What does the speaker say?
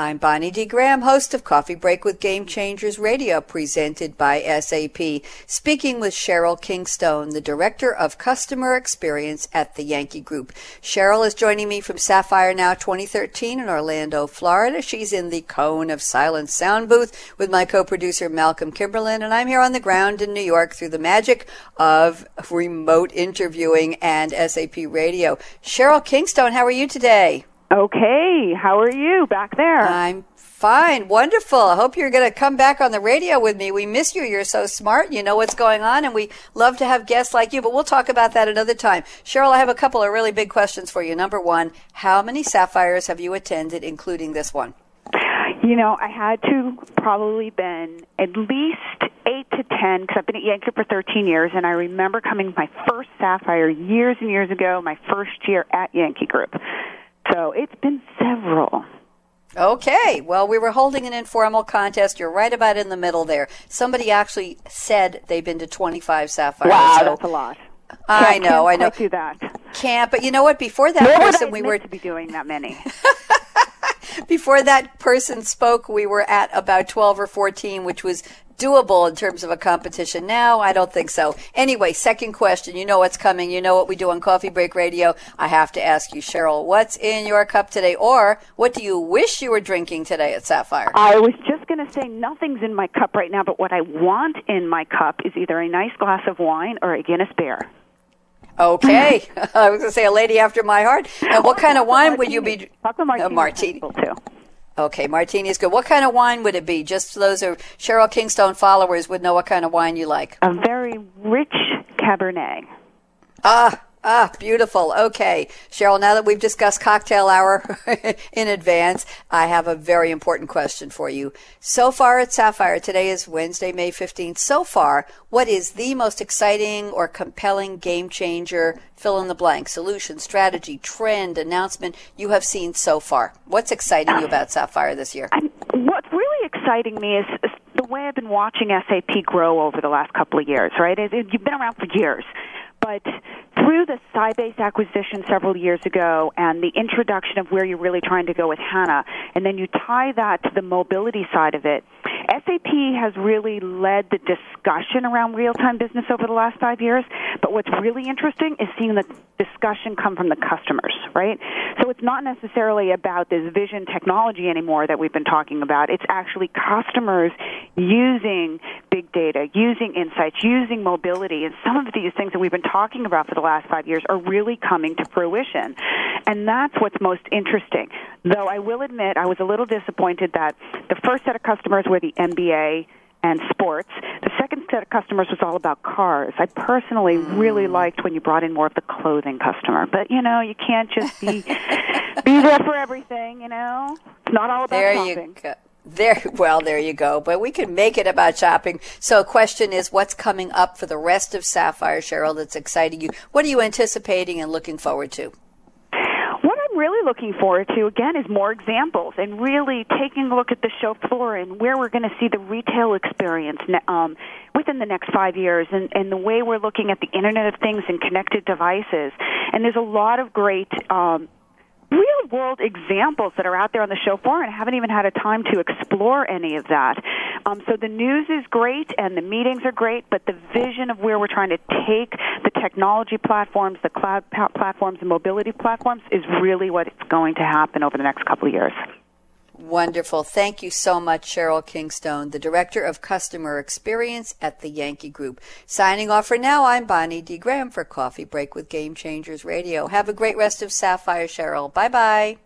I'm Bonnie D. Graham, host of Coffee Break with Game Changers Radio, presented by SAP, speaking with Sheryl Kingstone, the Director of Customer Experience at the Yankee Group. Sheryl is joining me from Sapphire Now 2013 in Orlando, Florida. She's in the Cone of Silence sound booth with my co-producer Malcolm Kimberlin, and I'm here on the ground in New York through the magic of remote interviewing and SAP Radio. Sheryl Kingstone, how are you today? Okay, how are you back there? I'm fine, wonderful. I hope you're going to come back on the radio with me. We miss you. You're so smart. You know what's going on, and we love to have guests like you, but we'll talk about that another time. Sheryl, I have a couple of really big questions for you. Number one, how many sapphires have you attended, including this one? You know, I had to probably been at least eight to ten because I've been at Yankee for 13 years, and I remember coming my first sapphire years and years ago, my first year at Yankee Group. So it's been several. Okay, well, we were holding an informal contest. You're right about in the middle there. Somebody actually said they've been to 25 sapphires. Wow, so that's a lot. I Can't- know, I can't know. do that. Can't, but you know what? Before that Nor I person, we were to be doing that many. before that person spoke, we were at about 12 or 14, which was doable in terms of a competition. Now, I don't think so. Anyway, second question. You know what's coming. You know what we do on Coffee Break Radio. I have to ask you, Sheryl, what's in your cup today? Or what do you wish you were drinking today at Sapphire? I was just going to say nothing's in my cup right now, but what I want in my cup is either a nice glass of wine or a Guinness beer. Okay. I was going to say a lady after my heart. And what kind of wine would you be? Chocolate martini. A martini. too. Okay, martini is good. What kind of wine would it be? Just those are Sheryl Kingstone followers would know what kind of wine you like. A very rich Cabernet. Ah, ah, beautiful. Okay, Sheryl, now that we've discussed cocktail hour in advance, I have a very important question for you. So far at Sapphire, today is Wednesday, May 15th. So far, what is the most exciting or compelling game changer, fill in the blank, solution, strategy, trend, announcement you have seen so far? What's exciting you about Sapphire this year? I'm, what's really exciting me is, the way I've been watching SAP grow over the last couple of years, right? You've been around for years. But through the Sybase acquisition several years ago and the introduction of where you're really trying to go with HANA, and then you tie that to the mobility side of it, SAP has really led the discussion around real-time business over the last five years. But what's really interesting is seeing the discussion come from the customers, right? So it's not necessarily about this vision technology anymore that we've been talking about. It's actually customers using big data, using insights, using mobility, and some of these things that we've been talking about for the last five years are really coming to fruition. And that's what's most interesting. Though I will admit I was a little disappointed that the first set of customers were the NBA and sports. The second set of customers was all about cars. I personally really mm. liked when you brought in more of the clothing customer. But you know, you can't just be be there for everything, you know? It's not all about There shopping. you go. There, well, there you go. But we can make it about shopping. So, a question is, what's coming up for the rest of Sapphire, Sheryl? That's exciting you. What are you anticipating and looking forward to? Really looking forward to, again, is more examples and really taking a look at the show floor and where we're going to see the retail experience um, within the next five years and, and the way we're looking at the Internet of Things and connected devices. And there's a lot of great. Um, Real world examples that are out there on the show floor, and I haven't even had a time to explore any of that. Um, so the news is great, and the meetings are great, but the vision of where we're trying to take the technology platforms, the cloud platforms, and mobility platforms is really what's going to happen over the next couple of years. Wonderful. Thank you so much, Sheryl Kingstone, the Director of Customer Experience at the Yankee Group. Signing off for now, I'm Bonnie D. Graham for Coffee Break with Game Changers Radio. Have a great rest of Sapphire, Sheryl. Bye bye.